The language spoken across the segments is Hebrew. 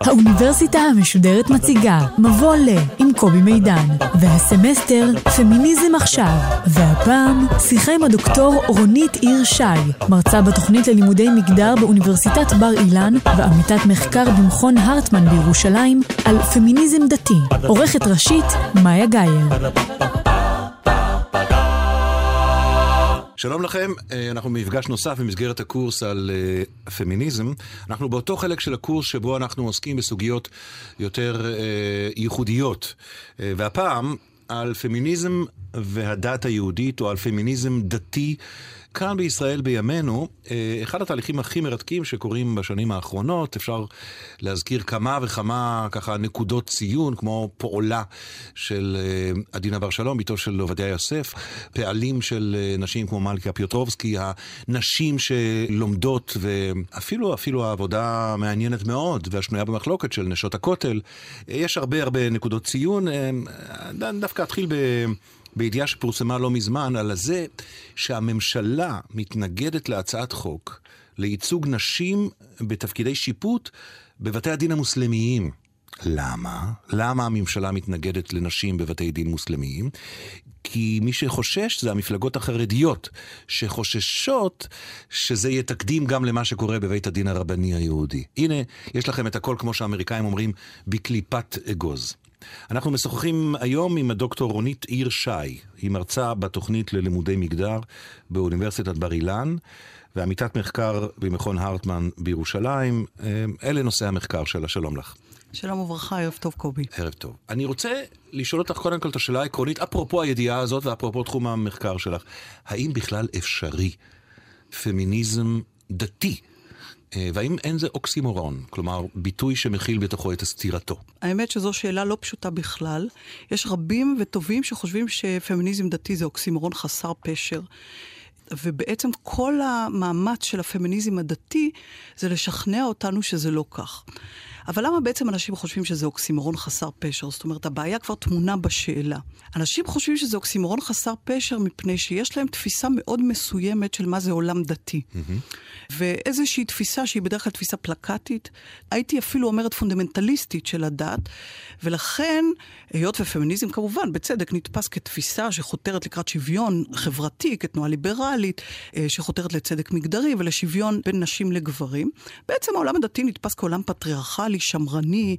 האוניברסיטה המשודרת מציגה מבוא ל עם קובי מידן, והסמסטר פמיניזם עכשיו, והפעם שיחה עם הדוקטור רונית עיר שי, מרצה בתוכנית ללימודי מגדר באוניברסיטת בר אילן ועמיתת מחקר במכון הרטמן בירושלים על פמיניזם דתי. עורכת ראשית מאיה גאייר. שלום לכם, אה, אנחנו במפגש נוסף במסגרת הקורס על uh, פמיניזם. אנחנו באותו חלק של הקורס שבו אנחנו עוסקים בסוגיות יותר uh, ייחודיות. והפעם על פמיניזם והדת היהודית, או על פמיניזם דתי. כאן בישראל בימינו, אחד התהליכים הכי מרתקים שקורים בשנים האחרונות, אפשר להזכיר כמה וכמה ככה נקודות ציון, כמו פועלה של עדינה בר שלום, בתו של עובדיה יוסף, פעלים של נשים כמו מלכה פיוטרובסקי, הנשים שלומדות, ואפילו אפילו העבודה מעניינת מאוד והשנויה במחלוקת של נשות הכותל. יש הרבה הרבה נקודות ציון. דווקא אתחיל ב... בידיעה שפורסמה לא מזמן, על זה שהממשלה מתנגדת להצעת חוק לייצוג נשים בתפקידי שיפוט בבתי הדין המוסלמיים. למה? למה הממשלה מתנגדת לנשים בבתי דין מוסלמיים? כי מי שחושש זה המפלגות החרדיות, שחוששות שזה יהיה תקדים גם למה שקורה בבית הדין הרבני היהודי. הנה, יש לכם את הכל, כמו שהאמריקאים אומרים, בקליפת אגוז. אנחנו משוחחים היום עם הדוקטור רונית עיר שי. היא מרצה בתוכנית ללימודי מגדר באוניברסיטת בר אילן, ועמיתת מחקר במכון הרטמן בירושלים. אלה נושאי המחקר שלה. שלום לך. שלום וברכה, ערב טוב קובי. ערב טוב. אני רוצה לשאול אותך קודם כל את השאלה העקרונית, אפרופו הידיעה הזאת ואפרופו תחום המחקר שלך. האם בכלל אפשרי פמיניזם דתי והאם אין זה אוקסימורון? כלומר, ביטוי שמכיל בתוכו את הסתירתו. האמת שזו שאלה לא פשוטה בכלל. יש רבים וטובים שחושבים שפמיניזם דתי זה אוקסימורון חסר פשר. ובעצם כל המאמץ של הפמיניזם הדתי זה לשכנע אותנו שזה לא כך. אבל למה בעצם אנשים חושבים שזה אוקסימורון חסר פשר? זאת אומרת, הבעיה כבר טמונה בשאלה. אנשים חושבים שזה אוקסימורון חסר פשר מפני שיש להם תפיסה מאוד מסוימת של מה זה עולם דתי. Mm-hmm. ואיזושהי תפיסה שהיא בדרך כלל תפיסה פלקטית, הייתי אפילו אומרת פונדמנטליסטית של הדת, ולכן, היות ופמיניזם כמובן, בצדק, נתפס כתפיסה שחותרת לקראת שוויון חברתי, כתנועה ליברלית, שחותרת לצדק מגדרי ולשוויון בין נשים לגברים, בעצם העולם הדתי נתפס כעולם פטריארכלי. ליברלי, שמרני,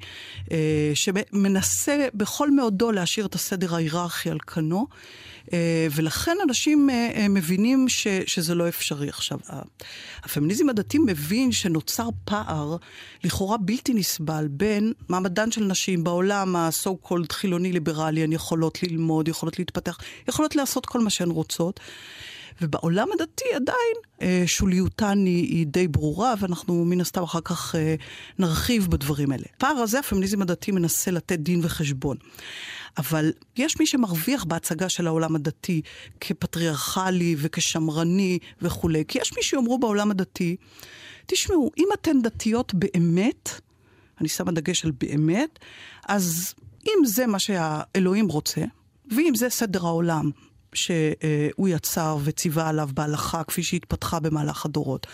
אה, שמנסה בכל מאודו להשאיר את הסדר ההיררכי על כנו. אה, ולכן אנשים אה, מבינים ש, שזה לא אפשרי. עכשיו, הפמיניזם הדתי מבין שנוצר פער לכאורה בלתי נסבל בין מעמדן של נשים בעולם ה-so called חילוני ליברלי, הן יכולות ללמוד, יכולות להתפתח, יכולות לעשות כל מה שהן רוצות. ובעולם הדתי עדיין אה, שוליותן היא, היא די ברורה, ואנחנו מן הסתם אחר כך אה, נרחיב בדברים האלה. פער הזה הפמיניזם הדתי מנסה לתת דין וחשבון. אבל יש מי שמרוויח בהצגה של העולם הדתי כפטריארכלי וכשמרני וכולי. כי יש מי שיאמרו בעולם הדתי, תשמעו, אם אתן דתיות באמת, אני שמה דגש על באמת, אז אם זה מה שהאלוהים רוצה, ואם זה סדר העולם, שהוא יצר וציווה עליו בהלכה כפי שהתפתחה במהלך הדורות.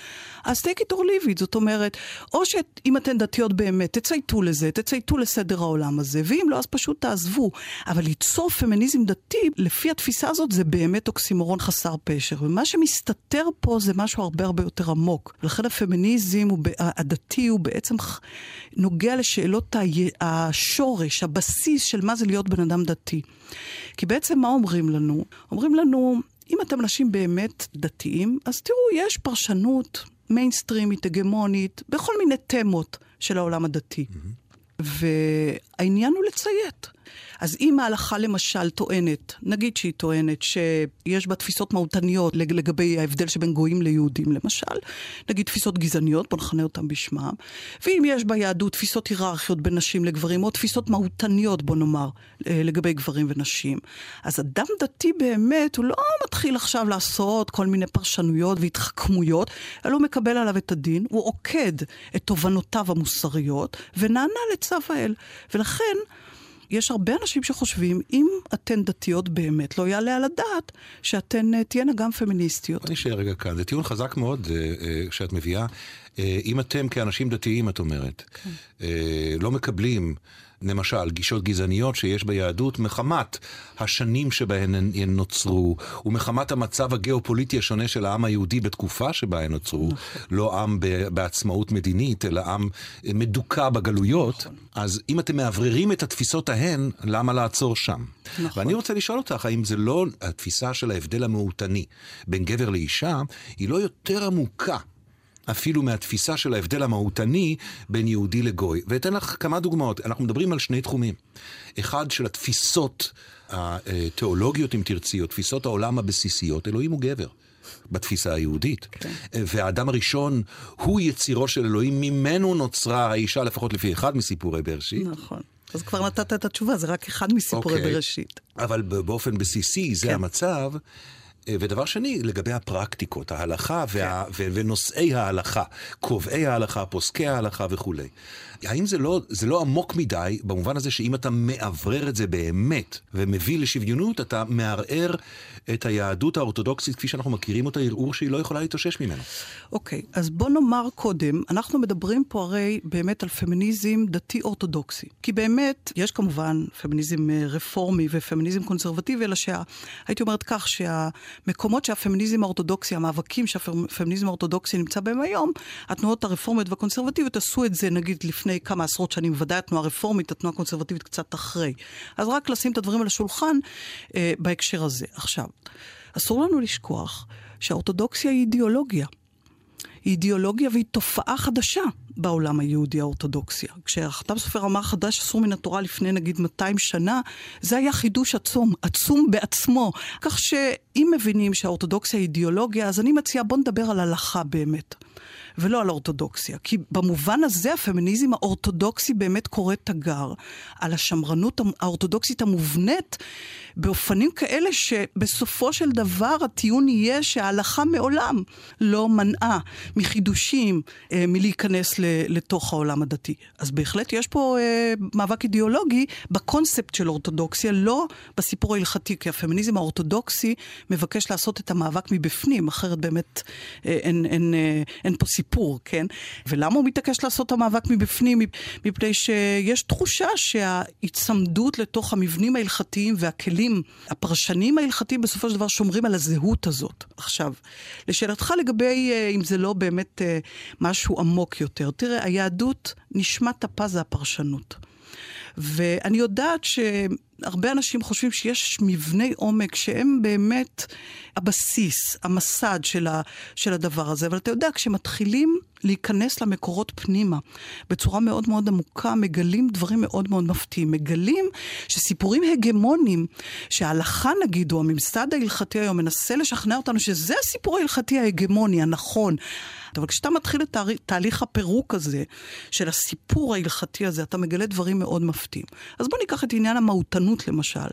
אז take it or leave it, זאת אומרת, או שאם אתן דתיות באמת, תצייתו לזה, תצייתו לסדר העולם הזה, ואם לא, אז פשוט תעזבו. אבל ליצור פמיניזם דתי, לפי התפיסה הזאת, זה באמת אוקסימורון חסר פשר. ומה שמסתתר פה זה משהו הרבה הרבה יותר עמוק. ולכן הפמיניזם הוא, הדתי הוא בעצם נוגע לשאלות השורש, הבסיס של מה זה להיות בן אדם דתי. כי בעצם מה אומרים לנו? אומרים לנו, אם אתם אנשים באמת דתיים, אז תראו, יש פרשנות מיינסטרימית, הגמונית, בכל מיני תמות של העולם הדתי. Mm-hmm. והעניין הוא לציית. אז אם ההלכה למשל טוענת, נגיד שהיא טוענת שיש בה תפיסות מהותניות לגבי ההבדל שבין גויים ליהודים למשל, נגיד תפיסות גזעניות, בוא נכנה אותן בשמם, ואם יש ביהדות תפיסות היררכיות בין נשים לגברים, או תפיסות מהותניות, בוא נאמר, אה, לגבי גברים ונשים, אז אדם דתי באמת, הוא לא מתחיל עכשיו לעשות כל מיני פרשנויות והתחכמויות, אלא הוא מקבל עליו את הדין, הוא עוקד את תובנותיו המוסריות, ונענה לצו האל. ולכן, יש הרבה אנשים שחושבים, אם אתן דתיות באמת, לא יעלה על הדעת שאתן אה, תהיינה גם פמיניסטיות. אני אשאר רגע כאן. זה טיעון חזק מאוד uh, uh, שאת מביאה. אם אתם כאנשים דתיים, את אומרת, כן. לא מקבלים... למשל, גישות גזעניות שיש ביהדות מחמת השנים שבהן הן נוצרו, ומחמת המצב הגיאופוליטי השונה של העם היהודי בתקופה שבה הן נוצרו, נכון. לא עם בעצמאות מדינית, אלא עם מדוכא בגלויות, נכון. אז אם אתם מאווררים את התפיסות ההן, למה לעצור שם? נכון. ואני רוצה לשאול אותך, האם זה לא התפיסה של ההבדל המהותני בין גבר לאישה, היא לא יותר עמוקה אפילו מהתפיסה של ההבדל המהותני בין יהודי לגוי. ואתן לך כמה דוגמאות. אנחנו מדברים על שני תחומים. אחד של התפיסות התיאולוגיות, אם תרצי, או תפיסות העולם הבסיסיות, אלוהים הוא גבר. בתפיסה היהודית. כן. והאדם הראשון הוא יצירו של אלוהים, ממנו נוצרה האישה, לפחות לפי אחד מסיפורי בראשית. נכון. אז כבר נתת את התשובה, זה רק אחד מסיפורי okay. אוקיי. בראשית. אבל באופן בסיסי זה כן. המצב. אה, ודבר שני, לגבי הפרקטיקות, ההלכה וה, כן. ונושאי ההלכה, קובעי ההלכה, פוסקי ההלכה וכולי. האם זה לא, זה לא עמוק מדי, במובן הזה שאם אתה מאוורר את זה באמת ומביא לשוויונות, אתה מערער את היהדות האורתודוקסית כפי שאנחנו מכירים אותה, ערעור שהיא לא יכולה להתאושש ממנו. אוקיי, okay, אז בוא נאמר קודם, אנחנו מדברים פה הרי באמת על פמיניזם דתי אורתודוקסי. כי באמת, יש כמובן פמיניזם אה, רפורמי ופמיניזם קונסרבטיבי, אלא שהייתי אומרת כך, שהמקומות שהפמיניזם האורתודוקסי, המאבקים שהפמיניזם האורתודוקסי נמצא בהם היום, התנועות הרפורמיות והקונסרבטיביות עשו את זה נגיד לפני כמה עשרות שנים, ודאי התנועה הרפורמית, התנועה הקונסרבטיבית קצת אחרי. אז רק לשים את הדברים על השולחן אה, בהקשר הזה. עכשיו, אסור לנו לשכוח שהאורתודוקסיה היא אידיאולוגיה. היא אידיאולוגיה והיא תופעה חדשה בעולם היהודי האורתודוקסיה. כשהחתם סופר אמר חדש אסור מן התורה לפני נגיד 200 שנה, זה היה חידוש עצום, עצום בעצמו. כך שאם מבינים שהאורתודוקסיה היא אידיאולוגיה, אז אני מציעה בוא נדבר על הלכה באמת. ולא על אורתודוקסיה. כי במובן הזה הפמיניזם האורתודוקסי באמת קורא תגר על השמרנות האורתודוקסית המובנית באופנים כאלה שבסופו של דבר הטיעון יהיה שההלכה מעולם לא מנעה מחידושים, אה, מלהיכנס לתוך העולם הדתי. אז בהחלט יש פה אה, מאבק אידיאולוגי בקונספט של אורתודוקסיה, לא בסיפור ההלכתי, כי הפמיניזם האורתודוקסי מבקש לעשות את המאבק מבפנים, אחרת באמת אה, אין, אין, אין, אין פה סיפור, כן? ולמה הוא מתעקש לעשות את המאבק מבפנים? מפני שיש תחושה שההיצמדות לתוך המבנים ההלכתיים והכלים הפרשנים ההלכתיים בסופו של דבר שומרים על הזהות הזאת. עכשיו, לשאלתך לגבי אה, אם זה לא באמת אה, משהו עמוק יותר, תראה, היהדות, נשמת אפה זה הפרשנות. ואני יודעת שהרבה אנשים חושבים שיש מבני עומק שהם באמת הבסיס, המסד של, ה, של הדבר הזה. אבל אתה יודע, כשמתחילים להיכנס למקורות פנימה בצורה מאוד מאוד עמוקה, מגלים דברים מאוד מאוד מפתיעים. מגלים שסיפורים הגמוניים, שההלכה נגיד, או הממסד ההלכתי היום מנסה לשכנע אותנו שזה הסיפור ההלכתי ההגמוני, הנכון. אבל כשאתה מתחיל את תהליך הפירוק הזה, של הסיפור ההלכתי הזה, אתה מגלה דברים מאוד מפתיעים. אז בוא ניקח את עניין המהותנות למשל.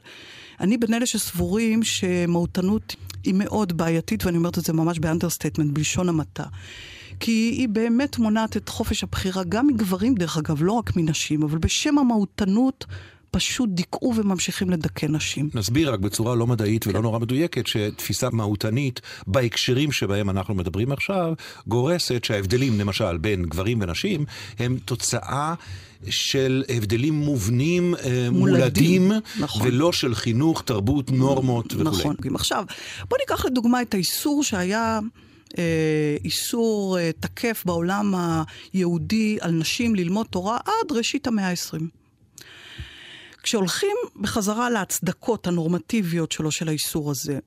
אני בין אלה שסבורים שמהותנות היא מאוד בעייתית, ואני אומרת את זה ממש ב understatement, בלשון המעטה. כי היא באמת מונעת את חופש הבחירה, גם מגברים דרך אגב, לא רק מנשים, אבל בשם המהותנות פשוט דיכאו וממשיכים לדכא נשים. נסביר רק בצורה לא מדעית. ולא נורא מדויקת, שתפיסה מהותנית בהקשרים שבהם אנחנו מדברים עכשיו, גורסת שההבדלים, למשל, בין גברים ונשים, הם תוצאה... של הבדלים מובנים, אה, מולדים, מולדים נכון. ולא של חינוך, תרבות, נורמות וכו'. נכון. עכשיו, בוא ניקח לדוגמה את האיסור שהיה... אה, איסור אה, תקף בעולם היהודי על נשים ללמוד תורה עד ראשית המאה ה-20. כשהולכים בחזרה להצדקות הנורמטיביות שלו, של האיסור הזה,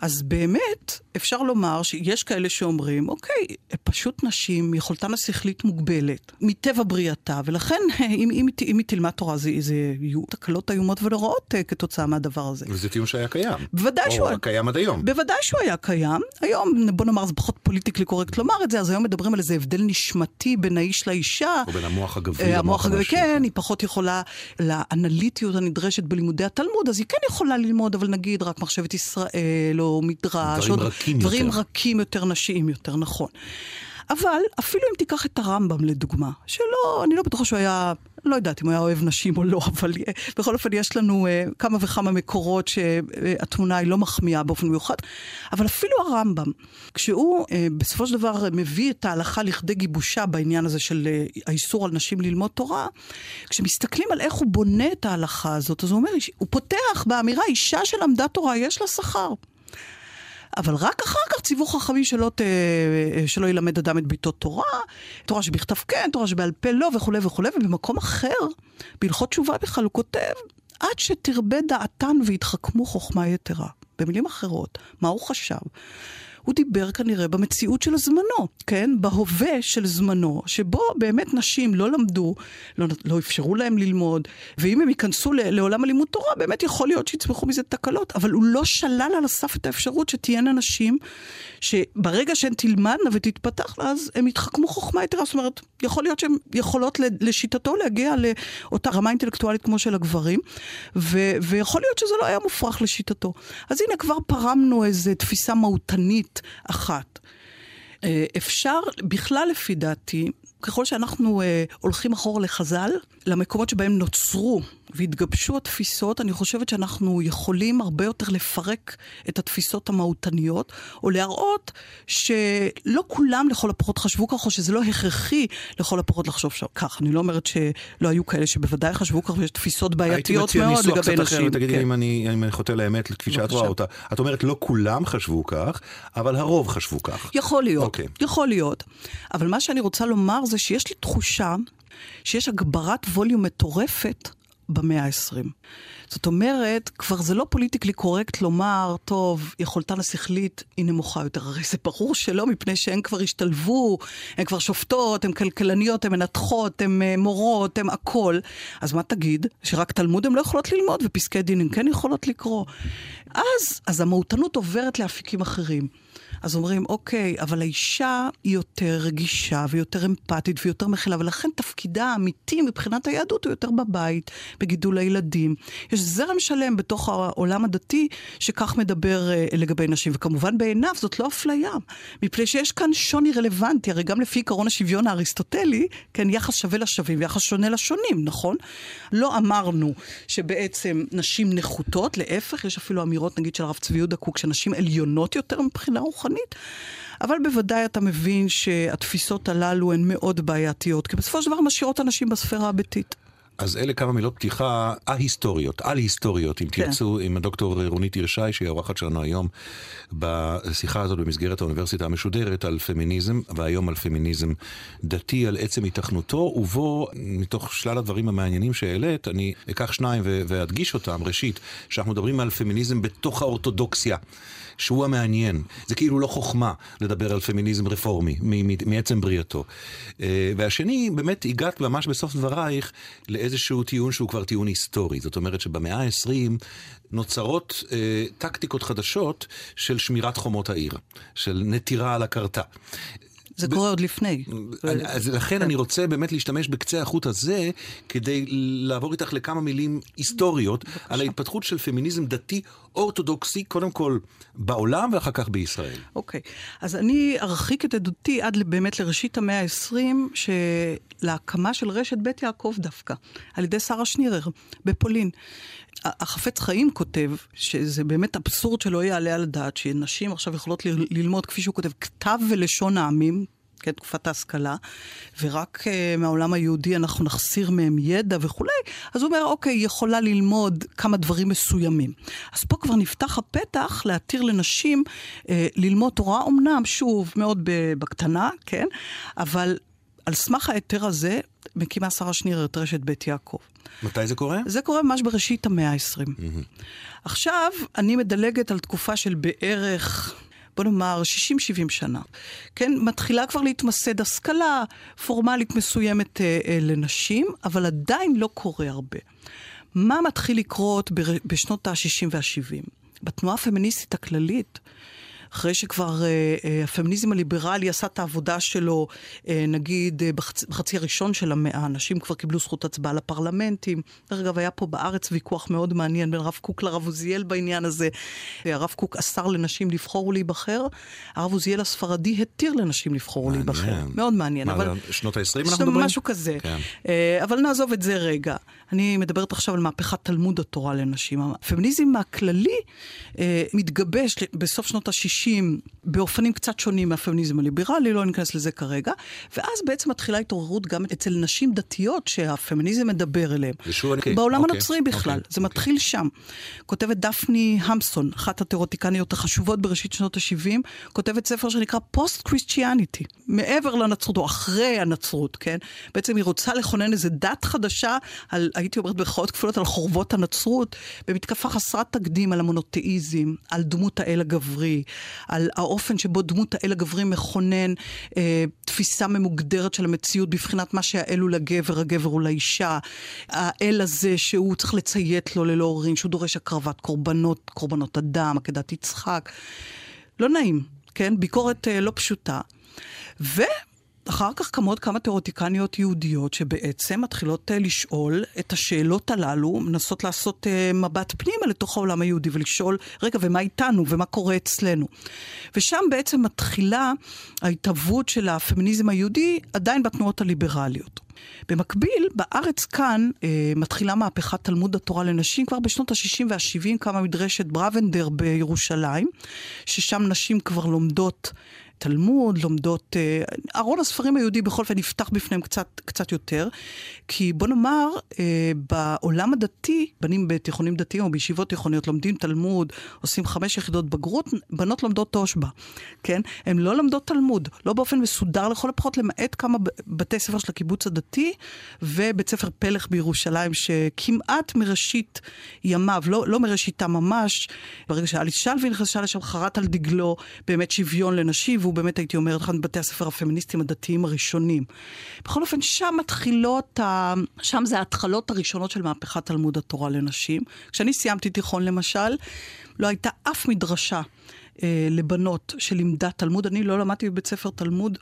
אז באמת, אפשר לומר שיש כאלה שאומרים, אוקיי, פשוט נשים, יכולתן השכלית מוגבלת, מטבע בריאתה, ולכן אם, אם, אם היא תלמד תורה, זה, זה יהיו תקלות איומות ונוראות uh, כתוצאה מהדבר הזה. וזה טיעון שהיה קיים. בוודאי שהוא... או קיים עד היום. בוודאי שהוא היה קיים. היום, בוא נאמר, זה פחות פוליטיקלי קורקט לומר את זה, אז היום מדברים על איזה הבדל נשמתי בין האיש לאישה. או בין המוח הגברי אה, למוח הנשי. כן, היא פחות יכולה, לאנליטיות הנדרשת בלימודי התלמוד, אז היא כן יכולה ללמוד, אבל נגיד רק מחשבת ישראל, או מדרש, דברים או רכים דברים יותר. רכים יותר, נשיים יותר, נכון. אבל אפילו אם תיקח את הרמב"ם לדוגמה, שלא, אני לא בטוחה שהוא היה, לא יודעת אם הוא היה אוהב נשים או לא, אבל אה, בכל אופן יש לנו uh, כמה וכמה מקורות שהתמונה היא לא מחמיאה באופן מיוחד, אבל אפילו הרמב"ם, כשהוא uh, בסופו של דבר מביא את ההלכה לכדי גיבושה בעניין הזה של uh, האיסור על נשים ללמוד תורה, כשמסתכלים על איך הוא בונה את ההלכה הזאת, אז הוא אומר, הוא פותח באמירה, אישה שלמדה תורה, יש לה שכר. אבל רק אחר כך ציוו חכמים שלא, ת, שלא ילמד אדם את ביתו תורה, תורה שבכתב כן, תורה שבעל פה לא, וכולי וכולי, ובמקום אחר, בהלכות תשובה בכלל, הוא כותב, עד שתרבה דעתן ויתחכמו חוכמה יתרה. במילים אחרות, מה הוא חשב? הוא דיבר כנראה במציאות של זמנו, כן? בהווה של זמנו, שבו באמת נשים לא למדו, לא, לא אפשרו להם ללמוד, ואם הם ייכנסו לעולם הלימוד תורה, באמת יכול להיות שיצמחו מזה תקלות, אבל הוא לא שלל על הסף את האפשרות שתהיינה נשים, שברגע שהן תלמדנה ותתפתחנה, אז הן יתחכמו חוכמה יתרה. זאת אומרת, יכול להיות שהן יכולות לשיטתו להגיע לאותה רמה אינטלקטואלית כמו של הגברים, ו, ויכול להיות שזה לא היה מופרך לשיטתו. אז הנה כבר פרמנו איזו תפיסה מהותנית אחת. אה, אפשר, בכלל לפי דעתי, ככל שאנחנו אה, הולכים אחורה לחז"ל, למקומות שבהם נוצרו והתגבשו התפיסות, אני חושבת שאנחנו יכולים הרבה יותר לפרק את התפיסות המהותניות, או להראות שלא כולם לכל הפחות חשבו כך, או שזה לא הכרחי לכל הפחות לחשוב כך. אני לא אומרת שלא היו כאלה שבוודאי חשבו כך, ויש תפיסות בעייתיות מאוד לגבי נשים. הייתי מציע ניסוח קצת אחר, תגידי כן. אם אני אני חוטא לאמת, כפי שאת רואה אותה. את אומרת, לא כולם חשבו כך, אבל הרוב חשבו כך. יכול להיות, אוקיי. יכול להיות. אבל מה שאני רוצה לומר זה שיש לי תחושה שיש הגברת ווליום מטורפת במאה ה-20. זאת אומרת, כבר זה לא פוליטיקלי קורקט לומר, טוב, יכולתן השכלית היא נמוכה יותר. הרי זה ברור שלא, מפני שהן כבר השתלבו, הן כבר שופטות, הן כלכלניות, הן מנתחות, הן אה, מורות, הן הכל. אז מה תגיד? שרק תלמוד הן לא יכולות ללמוד, ופסקי דין הן כן יכולות לקרוא. אז, אז המהותנות עוברת לאפיקים אחרים. אז אומרים, אוקיי, אבל האישה היא יותר רגישה ויותר אמפתית ויותר מכילה, ולכן תפקידה האמיתי מבחינת היהדות הוא יותר בבית, בגידול הילדים. יש זרם שלם בתוך העולם הדתי שכך מדבר אה, לגבי נשים, וכמובן בעיניו זאת לא אפליה, מפני שיש כאן שוני רלוונטי, הרי גם לפי עקרון השוויון האריסטוטלי, כן, יחס שווה לשווים ויחס שונה לשונים, נכון? לא אמרנו שבעצם נשים נחותות, להפך, יש אפילו אמירות נגיד של הרב צבי יהודה קוק, שנשים עליונות יותר מבחינה רוחנית. אבל בוודאי אתה מבין שהתפיסות הללו הן מאוד בעייתיות, כי בסופו של דבר משאירות אנשים בספירה הביתית. אז אלה כמה מילות פתיחה א-היסטוריות, על-היסטוריות, אם כן. תרצו, עם הדוקטור רונית ירשי, שהיא האורחת שלנו היום בשיחה הזאת במסגרת האוניברסיטה המשודרת על פמיניזם, והיום על פמיניזם דתי, על עצם היתכנותו, ובו, מתוך שלל הדברים המעניינים שהעלית, אני אקח שניים ו- ואדגיש אותם. ראשית, שאנחנו מדברים על פמיניזם בתוך האורתודוקסיה. שהוא המעניין. זה כאילו לא חוכמה לדבר על פמיניזם רפורמי מ- מ- מעצם בריאתו. אה, והשני, באמת הגעת ממש בסוף דברייך לאיזשהו טיעון שהוא כבר טיעון היסטורי. זאת אומרת שבמאה ה-20 נוצרות אה, טקטיקות חדשות של שמירת חומות העיר, של נטירה על הקרתה. זה קורה עוד לפני. אני- אז לכן אני רוצה באמת להשתמש בקצה החוט הזה, כדי לעבור איתך לכמה מילים היסטוריות על ההתפתחות של פמיניזם דתי אורתודוקסי, קודם כל בעולם ואחר כך בישראל. אוקיי, אז אני ארחיק את עדותי עד באמת לראשית המאה ה-20, להקמה של רשת בית יעקב דווקא, על ידי שרה שנירר, בפולין. החפץ חיים כותב שזה באמת אבסורד שלא יעלה על הדעת, שנשים עכשיו יכולות ללמוד, כפי שהוא כותב, כתב ולשון העמים. כן, תקופת ההשכלה, ורק uh, מהעולם היהודי אנחנו נחסיר מהם ידע וכולי, אז הוא אומר, אוקיי, היא יכולה ללמוד כמה דברים מסוימים. אז פה כבר נפתח הפתח להתיר לנשים uh, ללמוד תורה, אמנם, שוב, מאוד בקטנה, כן, אבל על סמך ההיתר הזה, מקימה שרה שנירר את רשת בית יעקב. מתי זה קורה? זה קורה ממש בראשית המאה ה-20. עכשיו, אני מדלגת על תקופה של בערך... בוא נאמר, 60-70 שנה. כן, מתחילה כבר להתמסד השכלה פורמלית מסוימת אה, אה, לנשים, אבל עדיין לא קורה הרבה. מה מתחיל לקרות בר... בשנות ה-60 וה-70? בתנועה הפמיניסטית הכללית, אחרי שכבר אה, אה, הפמיניזם הליברלי עשה את העבודה שלו, אה, נגיד אה, בחצ... בחצי הראשון של המאה, אנשים כבר קיבלו זכות הצבעה לפרלמנטים. דרך אגב, היה פה בארץ ויכוח מאוד מעניין בין הרב קוק לרב עוזיאל בעניין הזה. הרב קוק אסר לנשים לבחור ולהיבחר, הרב עוזיאל הספרדי התיר לנשים לבחור ולהיבחר. מאוד מעניין. מה, אבל... שנות ה-20 אנחנו מדברים? משהו כזה. כן. אבל נעזוב את זה רגע. אני מדברת עכשיו על מהפכת תלמוד התורה לנשים. הפמיניזם הכללי מתגבש בסוף שנות ה-60 באופנים קצת שונים מהפמיניזם הליברלי, לא ניכנס לזה כרגע, ואז בעצם מתחילה התעוררות גם אצל נשים דתיות שהפמיניזם מדבר אליהן. ושוב, בעולם אוקיי, הנוצרי בכלל, אוקיי, זה אוקיי. מתחיל שם. כותבת דפני המפסון, אחת התיאורטיקניות החשובות בראשית שנות ה-70, כותבת ספר שנקרא Post-Christianity, מעבר לנצרות, או אחרי הנצרות, כן? בעצם היא רוצה לכונן איזו דת חדשה, על, הייתי אומרת במרכאות כפולות, על חורבות הנצרות, במתקפה חסרת תקדים על המונותאיזם, על דמות האל הגברי, על האופן שבו דמות האל הגברי מכונן אה, תפיסה ממוגדרת של המציאות בבחינת מה שהאל הוא לגבר, הגבר הוא לאישה. האל הזה שהוא צריך לציית לו ללא הורים, שהוא דורש הקרבת קורבנות, קורבנות אדם, עקדת יצחק. לא נעים, כן? ביקורת אה, לא פשוטה. ואחר כך קמות כמה תיאורטיקניות יהודיות שבעצם מתחילות אה, לשאול את השאלות הללו, מנסות לעשות אה, מבט פנימה לתוך העולם היהודי ולשאול, רגע, ומה איתנו ומה קורה אצלנו? ושם בעצם מתחילה ההתהוות של הפמיניזם היהודי עדיין בתנועות הליברליות. במקביל, בארץ כאן אה, מתחילה מהפכת תלמוד התורה לנשים. כבר בשנות ה-60 וה-70 קמה מדרשת ברוונדר בירושלים, ששם נשים כבר לומדות תלמוד, לומדות... אה, ארון הספרים היהודי בכל אופן נפתח בפניהם קצת, קצת יותר, כי בוא נאמר, אה, בעולם הדתי, בנים בתיכונים דתיים או בישיבות תיכוניות לומדים תלמוד, עושים חמש יחידות בגרות, בנות לומדות תושבע, כן? הן לא לומדות תלמוד, לא באופן מסודר לכל הפחות, למעט כמה בתי ספר של הקיבוץ הדתי, ובית ספר פלך בירושלים, שכמעט מראשית ימיו, לא, לא מראשיתה ממש, ברגע שאליס שלוי נכנסה לשם, חרט על דגלו באמת שוויון לנשים, והוא באמת, הייתי אומרת, אחד מבתי הספר הפמיניסטיים הדתיים הראשונים. בכל אופן, שם מתחילות, ה... שם זה ההתחלות הראשונות של מהפכת תלמוד התורה לנשים. כשאני סיימתי תיכון, למשל, לא הייתה אף מדרשה. אה, לבנות שלימדה תלמוד. אני לא למדתי בבית ספר תלמוד.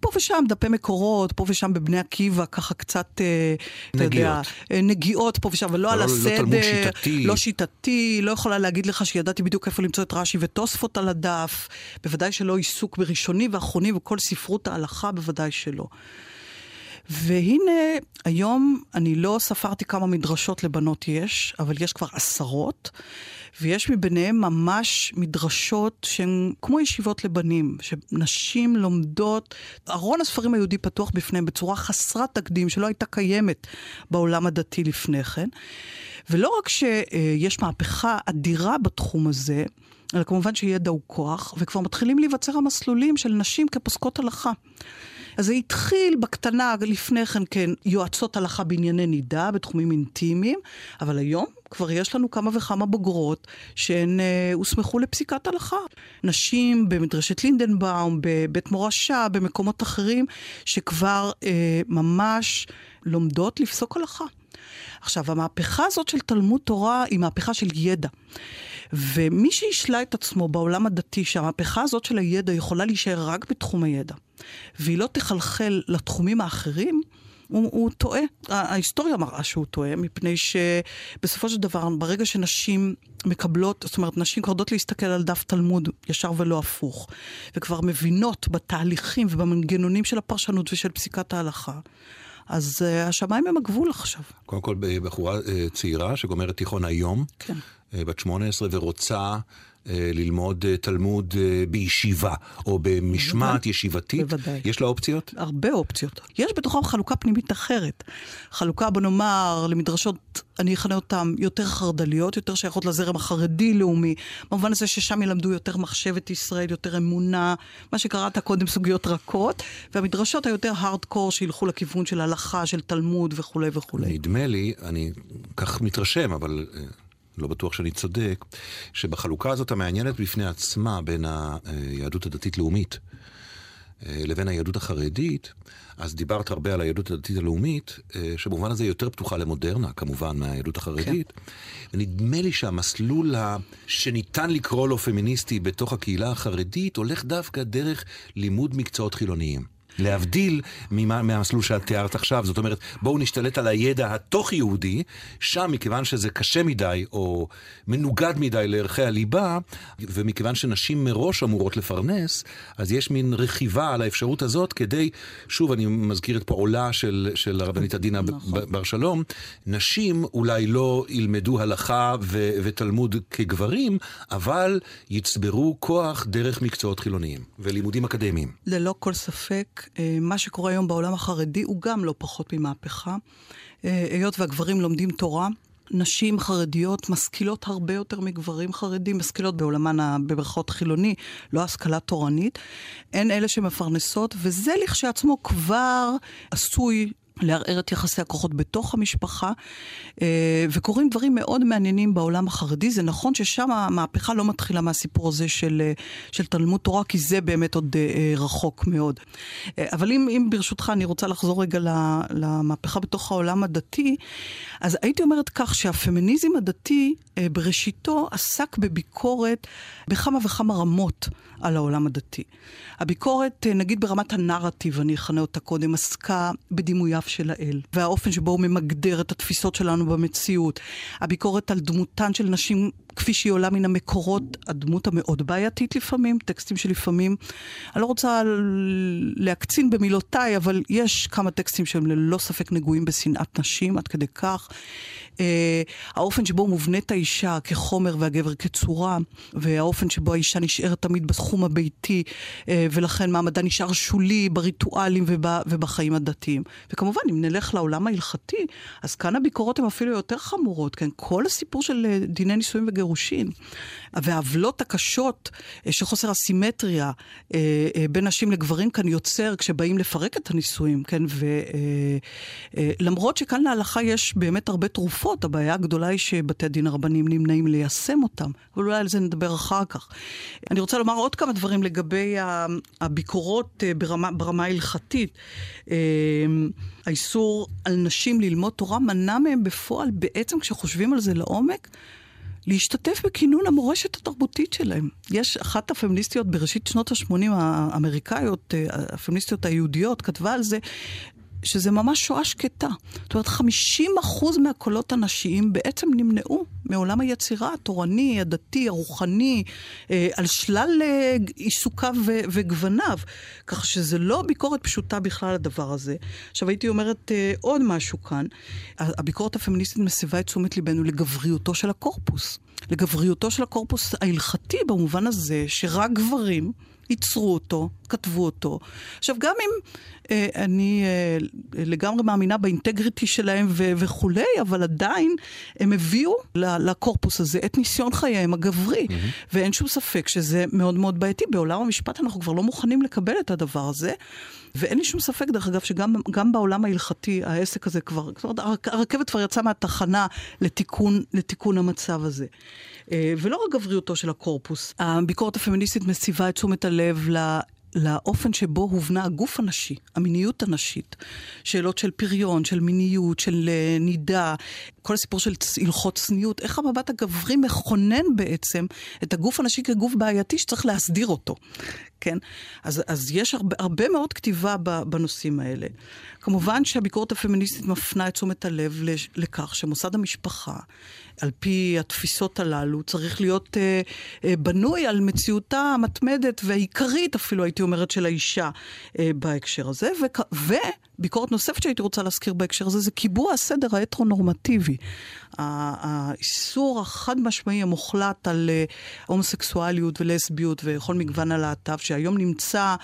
פה ושם דפי מקורות, פה ושם בבני עקיבא, ככה קצת, אה, אתה יודע. אה, נגיעות פה ושם, אבל על לא- לא הסדר. תלמוד שיטתי. לא שיטתי, לא יכולה להגיד לך שידעתי בדיוק איפה למצוא את רש"י ותוספות על הדף. בוודאי שלא עיסוק בראשוני ואחרוני וכל ספרות ההלכה, בוודאי שלא. והנה, היום אני לא ספרתי כמה מדרשות לבנות יש, אבל יש כבר עשרות, ויש מביניהם ממש מדרשות שהן כמו ישיבות לבנים, שנשים לומדות, ארון הספרים היהודי פתוח בפניהם בצורה חסרת תקדים, שלא הייתה קיימת בעולם הדתי לפני כן. ולא רק שיש מהפכה אדירה בתחום הזה, אלא כמובן שידע הוא כוח, וכבר מתחילים להיווצר המסלולים של נשים כפוסקות הלכה. אז זה התחיל בקטנה לפני כן, כן, יועצות הלכה בענייני נידה, בתחומים אינטימיים, אבל היום כבר יש לנו כמה וכמה בוגרות שהן אה, הוסמכו לפסיקת הלכה. נשים במדרשת לינדנבאום, בבית מורשה, במקומות אחרים, שכבר אה, ממש לומדות לפסוק הלכה. עכשיו, המהפכה הזאת של תלמוד תורה היא מהפכה של ידע. ומי שהשלה את עצמו בעולם הדתי, שהמהפכה הזאת של הידע יכולה להישאר רק בתחום הידע, והיא לא תחלחל לתחומים האחרים, הוא, הוא טועה. ההיסטוריה מראה שהוא טועה, מפני שבסופו של דבר, ברגע שנשים מקבלות, זאת אומרת, נשים כבר יודעות להסתכל על דף תלמוד ישר ולא הפוך, וכבר מבינות בתהליכים ובמנגנונים של הפרשנות ושל פסיקת ההלכה, אז uh, השמיים הם הגבול עכשיו. קודם כל, בחורה אה, צעירה שגומרת תיכון היום, כן. אה, בת 18, ורוצה ללמוד אה, תלמוד אה, בישיבה, או במשמעת ישיבתית? בוודאי. יש לה אופציות? הרבה אופציות. יש בתוכם חלוקה פנימית אחרת. חלוקה, בוא נאמר, למדרשות, אני אכנה אותן יותר חרד"ליות, יותר שייכות לזרם החרדי-לאומי, במובן הזה ששם ילמדו יותר מחשבת ישראל, יותר אמונה, מה שקראת קודם סוגיות רכות, והמדרשות היותר הארדקור, שילכו לכיוון של הלכה, של תלמוד וכולי וכולי. נדמה לי, אני כך מתרשם, אבל אה, לא בטוח שאני צודק, שבחלוקה הזאת המעניינת בפני עצמה בין היהדות הדתית-לאומית אה, לבין היהדות החרדית, אז דיברת הרבה על היהדות הדתית הלאומית, אה, שבמובן הזה היא יותר פתוחה למודרנה, כמובן, מהיהדות החרדית. כן. ונדמה לי שהמסלול. שניתן לקרוא לו פמיניסטי בתוך הקהילה החרדית, הולך דווקא דרך לימוד מקצועות חילוניים. להבדיל ממה, מהמסלול שאת תיארת עכשיו. זאת אומרת, בואו נשתלט על הידע התוך-יהודי, שם מכיוון שזה קשה מדי או מנוגד מדי לערכי הליבה, ומכיוון שנשים מראש אמורות לפרנס, אז יש מין רכיבה על האפשרות הזאת כדי, שוב, אני מזכיר את פועלה של, של הרבנית עדינה נכון. בר שלום, נשים אולי לא ילמדו הלכה ו- ותלמוד כגברים, אבל יצברו כוח דרך מקצועות חילוניים ולימודים אקדמיים. ללא כל ספק. אה, מה שקורה היום בעולם החרדי הוא גם לא פחות ממהפכה. אה, היות והגברים לומדים תורה, נשים חרדיות משכילות הרבה יותר מגברים חרדים, משכילות בעולמן בברכות חילוני, לא השכלה תורנית. הן אלה שמפרנסות, וזה לכשעצמו כבר עשוי לערער את יחסי הכוחות בתוך המשפחה, אה, וקורים דברים מאוד מעניינים בעולם החרדי. זה נכון ששם המהפכה לא מתחילה מהסיפור הזה של, אה, של תלמוד תורה, כי זה באמת עוד אה, רחוק מאוד. אבל אם, אם ברשותך אני רוצה לחזור רגע למהפכה בתוך העולם הדתי, אז הייתי אומרת כך שהפמיניזם הדתי בראשיתו עסק בביקורת בכמה וכמה רמות על העולם הדתי. הביקורת, נגיד ברמת הנרטיב, אני אכנה אותה קודם, עסקה בדימוייו של האל, והאופן שבו הוא ממגדר את התפיסות שלנו במציאות. הביקורת על דמותן של נשים כפי שהיא עולה מן המקורות, הדמות המאוד בעייתית לפעמים, טקסטים שלפעמים, אני לא רוצה להקצין במילותיי, אבל יש כמה טקסטים שהם ללא ספק נגועים בשנאת נשים, עד כדי כך. אה, האופן שבו מובנית האישה כחומר והגבר כצורה, והאופן שבו האישה נשארת תמיד בתחום הביתי, אה, ולכן מעמדה נשאר שולי בריטואלים וב, ובחיים הדתיים. וכמובן, אם נלך לעולם ההלכתי, אז כאן הביקורות הן אפילו יותר חמורות, כן? כל הסיפור של אה, דיני נישואים וגירושים, והעוולות הקשות אה, של חוסר הסימטריה אה, אה, בין נשים לגברים כאן יוצר כשבאים לפרק את הנישואים, כן? ולמרות שכאן להלכה יש באמת הרבה תרופות, הבעיה הגדולה היא שבתי הדין הרבניים נמנעים ליישם אותם, אבל אולי על זה נדבר אחר כך. אני רוצה לומר עוד כמה דברים לגבי הביקורות ברמה, ברמה ההלכתית. האיסור על נשים ללמוד תורה מנע מהם בפועל, בעצם כשחושבים על זה לעומק, להשתתף בכינון המורשת התרבותית שלהם. יש אחת הפמיניסטיות בראשית שנות ה-80 האמריקאיות, אה, הפמיניסטיות היהודיות, כתבה על זה שזה ממש שואה שקטה. זאת אומרת, 50 אחוז מהקולות הנשיים בעצם נמנעו מעולם היצירה התורני, הדתי, הרוחני, אה, על שלל אה, עיסוקיו ו- וגווניו. כך שזה לא ביקורת פשוטה בכלל הדבר הזה. עכשיו, הייתי אומרת אה, עוד משהו כאן. הביקורת הפמיניסטית מסבה את תשומת ליבנו לגבריותו של הקורפוס. לגבריותו של הקורפוס ההלכתי במובן הזה שרק גברים ייצרו אותו, כתבו אותו. עכשיו, גם אם אה, אני אה, לגמרי מאמינה באינטגריטי שלהם ו- וכולי, אבל עדיין הם הביאו לקורפוס הזה את ניסיון חייהם הגברי. Mm-hmm. ואין שום ספק שזה מאוד מאוד בעייתי. בעולם המשפט אנחנו כבר לא מוכנים לקבל את הדבר הזה. ואין לי שום ספק, דרך אגב, שגם בעולם ההלכתי העסק הזה כבר, זאת אומרת, הרכבת כבר יצאה מהתחנה לתיקון, לתיקון המצב הזה. אה, ולא רק גבריותו של הקורפוס, הביקורת הפמיניסטית מסיבה את תשומת הלב לאופן שבו הובנה הגוף הנשי, המיניות הנשית. שאלות של פריון, של מיניות, של uh, נידה, כל הסיפור של הלכות צניעות, איך המבט הגברי מכונן בעצם את הגוף הנשי כגוף בעייתי שצריך להסדיר אותו, כן? אז, אז יש הרבה, הרבה מאוד כתיבה בנושאים האלה. כמובן שהביקורת הפמיניסטית מפנה את תשומת הלב לכך שמוסד המשפחה על פי התפיסות הללו, צריך להיות אה, אה, בנוי על מציאותה המתמדת והעיקרית אפילו, הייתי אומרת, של האישה אה, בהקשר הזה. וכ... וביקורת נוספת שהייתי רוצה להזכיר בהקשר הזה, זה קיבוע הסדר ההטרונורמטיבי. האיסור החד משמעי המוחלט על אה, הומוסקסואליות ולסביות וכל מגוון הלהט"ב, שהיום נמצא אה,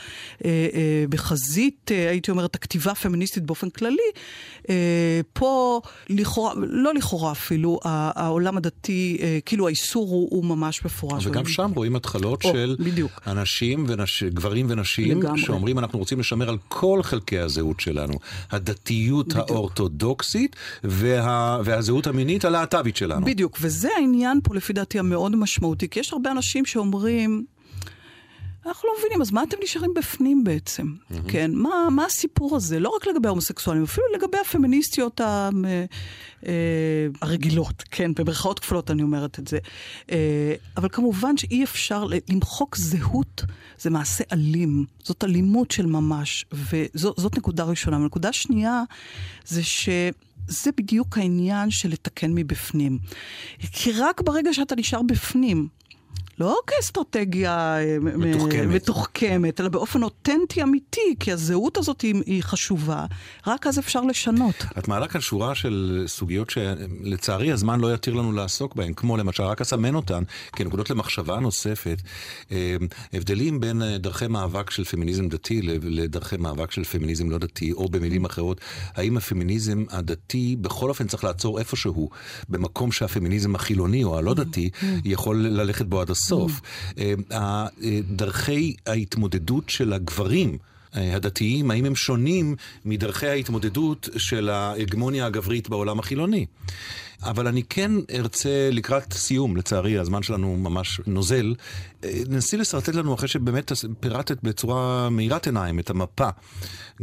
אה, בחזית, אה, הייתי אומרת, הכתיבה הפמיניסטית באופן כללי, אה, פה לכאורה, לא לכאורה אפילו, העולם הדתי, אה, כאילו האיסור הוא, הוא ממש מפורש. וגם שם רואים התחלות או, של בדיוק. אנשים, ונש... גברים ונשים, לגמרי. שאומרים אנחנו רוצים לשמר על כל חלקי הזהות שלנו. הדתיות בדיוק. האורתודוקסית וה... והזהות המינית הלהט"בית שלנו. בדיוק, וזה העניין פה לפי דעתי המאוד משמעותי, כי יש הרבה אנשים שאומרים... אנחנו לא מבינים, אז מה אתם נשארים בפנים בעצם? Mm-hmm. כן, מה, מה הסיפור הזה? לא רק לגבי ההומוסקסואלים, אפילו לגבי הפמיניסטיות ה, אה, אה, הרגילות, כן, במרכאות כפולות אני אומרת את זה. אה, אבל כמובן שאי אפשר למחוק זהות, זה מעשה אלים. זאת אלימות של ממש, וזאת נקודה ראשונה. נקודה שנייה, זה ש... זה בדיוק העניין של לתקן מבפנים. כי רק ברגע שאתה נשאר בפנים, לא כאסטרטגיה אה, מתוחכמת. מתוחכמת, אלא באופן אותנטי אמיתי, כי הזהות הזאת היא, היא חשובה, רק אז אפשר לשנות. את מעלה כאן שורה של סוגיות שלצערי הזמן לא יתיר לנו לעסוק בהן, כמו למשל, רק אסמן אותן כנקודות למחשבה נוספת. אה, הבדלים בין אה, דרכי מאבק של פמיניזם דתי לדרכי מאבק של פמיניזם לא דתי, או במילים אחרות, האם הפמיניזם הדתי בכל אופן צריך לעצור איפשהו, במקום שהפמיניזם החילוני או הלא דתי יכול ללכת בו עד הסוף. בסוף. אה, אה, דרכי ההתמודדות של הגברים אה, הדתיים, האם הם שונים מדרכי ההתמודדות של ההגמוניה הגברית בעולם החילוני. אבל אני כן ארצה לקראת סיום, לצערי, הזמן שלנו ממש נוזל, נסי לשרטט לנו, אחרי שבאמת פירטת בצורה מאירת עיניים את המפה,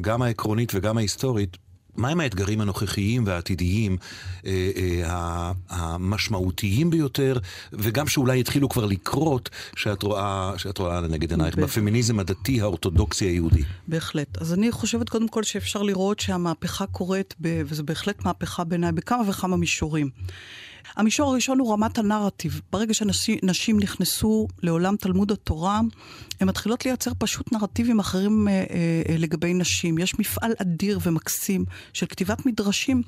גם העקרונית וגם ההיסטורית, מהם האתגרים הנוכחיים והעתידיים אה, אה, המשמעותיים ביותר, וגם שאולי התחילו כבר לקרות, שאת רואה, שאת רואה לנגד עינייך, בפמיניזם הדתי האורתודוקסי היהודי? בהחלט. אז אני חושבת קודם כל שאפשר לראות שהמהפכה קורית, ב, וזו בהחלט מהפכה בעיניי, בכמה וכמה מישורים. המישור הראשון הוא רמת הנרטיב. ברגע שנשים נכנסו לעולם תלמוד התורה, הן מתחילות לייצר פשוט נרטיבים אחרים אה, אה, לגבי נשים. יש מפעל אדיר ומקסים של כתיבת מדרשים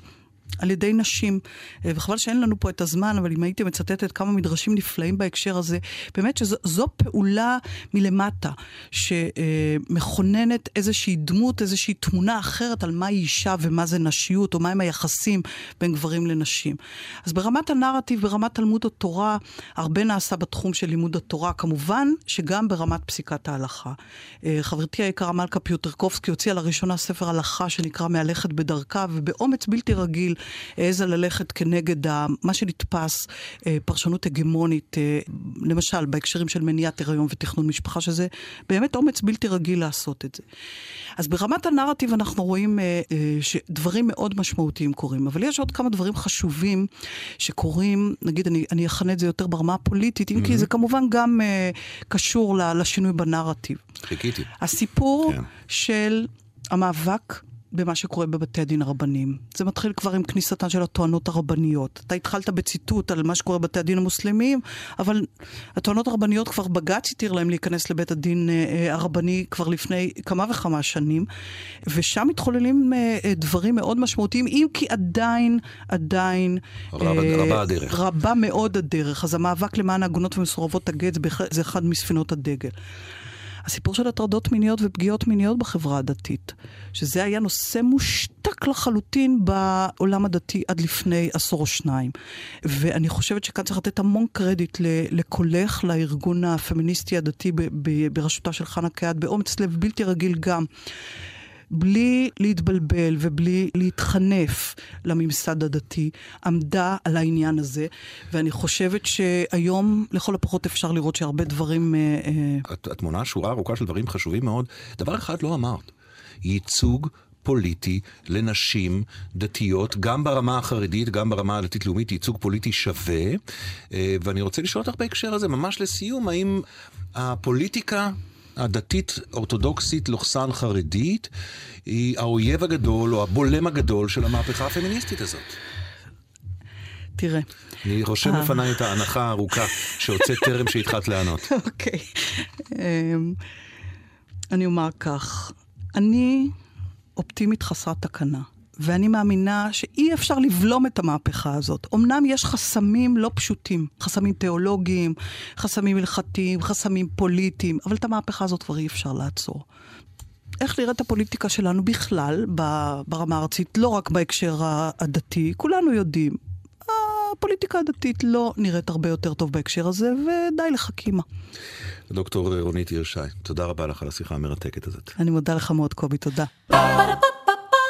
על ידי נשים, אה, וחבל שאין לנו פה את הזמן, אבל אם הייתי מצטטת כמה מדרשים נפלאים בהקשר הזה, באמת שזו פעולה מלמטה, שמכוננת איזושהי דמות, איזושהי תמונה אחרת על מהי אישה ומה זה נשיות, או מהם היחסים בין גברים לנשים. אז ברמת הנרטיב, ברמת תלמוד התורה, הרבה נעשה בתחום של לימוד התורה, כמובן שגם ברמת פסיקת ההלכה. אה, חברתי היקרה מלכה פיוטרקובסקי הוציאה לראשונה ספר הלכה שנקרא מהלכת בדרכה, ובאומץ בלתי רגיל העזה ללכת כנגד מה שנתפס אה, פרשנות הגמונית, אה, למשל בהקשרים של מניעת הריון ותכנון משפחה, שזה באמת אומץ בלתי רגיל לעשות את זה. אז ברמת הנרטיב אנחנו רואים אה, שדברים מאוד משמעותיים קורים, אבל יש עוד כמה דברים חשובים שקורים, נגיד, אני, אני אכנה את זה יותר ברמה הפוליטית, אם mm-hmm. כי זה כמובן גם קשור לשינוי בנרטיב. חיכיתי. הסיפור כן. של המאבק במה שקורה בבתי הדין הרבניים. זה מתחיל כבר עם כניסתן של הטוענות הרבניות. אתה התחלת בציטוט על מה שקורה בבתי הדין המוסלמיים, אבל הטוענות הרבניות כבר בג"ץ התיר להם להיכנס לבית הדין אה, אה, הרבני כבר לפני כמה וכמה שנים, ושם מתחוללים אה, דברים מאוד משמעותיים, אם כי עדיין, עדיין... רבה, רבה הדרך. רבה מאוד הדרך. אז המאבק למען העגונות ומסורבות הגט זה אחד מספינות הדגל. הסיפור של הטרדות מיניות ופגיעות מיניות בחברה הדתית, שזה היה נושא מושתק לחלוטין בעולם הדתי עד לפני עשור או שניים. ואני חושבת שכאן צריך לתת המון קרדיט לקולך, לארגון הפמיניסטי הדתי בראשותה של חנה קהת, באומץ לב בלתי רגיל גם. בלי להתבלבל ובלי להתחנף לממסד הדתי, עמדה על העניין הזה, ואני חושבת שהיום לכל הפחות אפשר לראות שהרבה דברים... אה, אה, את, את מונה שורה ארוכה של דברים חשובים מאוד. דבר אחד לא אמרת, ייצוג פוליטי לנשים דתיות, גם ברמה החרדית, גם ברמה הדתית-לאומית, ייצוג פוליטי שווה. אה, ואני רוצה לשאול אותך בהקשר הזה, ממש לסיום, האם הפוליטיקה הדתית אורתודוקסית לוחסן חרדית היא האויב הגדול או הבולם הגדול של המהפכה הפמיניסטית הזאת. תראה. אני רושם אה. לפניי את ההנחה הארוכה שהוצאת טרם שהתחלת לענות. אוקיי. אמ, אני אומר כך, אני אופטימית חסרת תקנה. ואני מאמינה שאי אפשר לבלום את המהפכה הזאת. אמנם יש חסמים לא פשוטים, חסמים תיאולוגיים, חסמים הלכתיים, חסמים פוליטיים, אבל את המהפכה הזאת כבר אי אפשר לעצור. איך נראית הפוליטיקה שלנו בכלל, ברמה הארצית, לא רק בהקשר הדתי, כולנו יודעים. הפוליטיקה הדתית לא נראית הרבה יותר טוב בהקשר הזה, ודי לחכימה. דוקטור רונית הירשי, תודה רבה לך על השיחה המרתקת הזאת. אני מודה לך מאוד, קובי, תודה.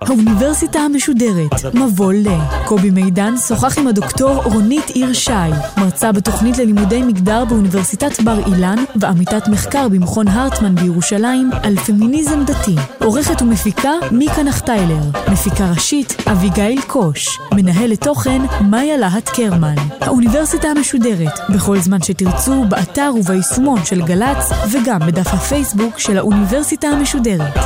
האוניברסיטה המשודרת, מבוא ל. קובי מידן שוחח עם הדוקטור רונית עיר שי, מרצה בתוכנית ללימודי מגדר באוניברסיטת בר אילן ועמיתת מחקר במכון הרטמן בירושלים על פמיניזם דתי. עורכת ומפיקה מיקה נחטיילר, מפיקה ראשית אביגיל קוש, מנהלת תוכן מאיה להט קרמן. האוניברסיטה המשודרת, בכל זמן שתרצו, באתר וביישומון של גל"צ וגם בדף הפייסבוק של האוניברסיטה המשודרת.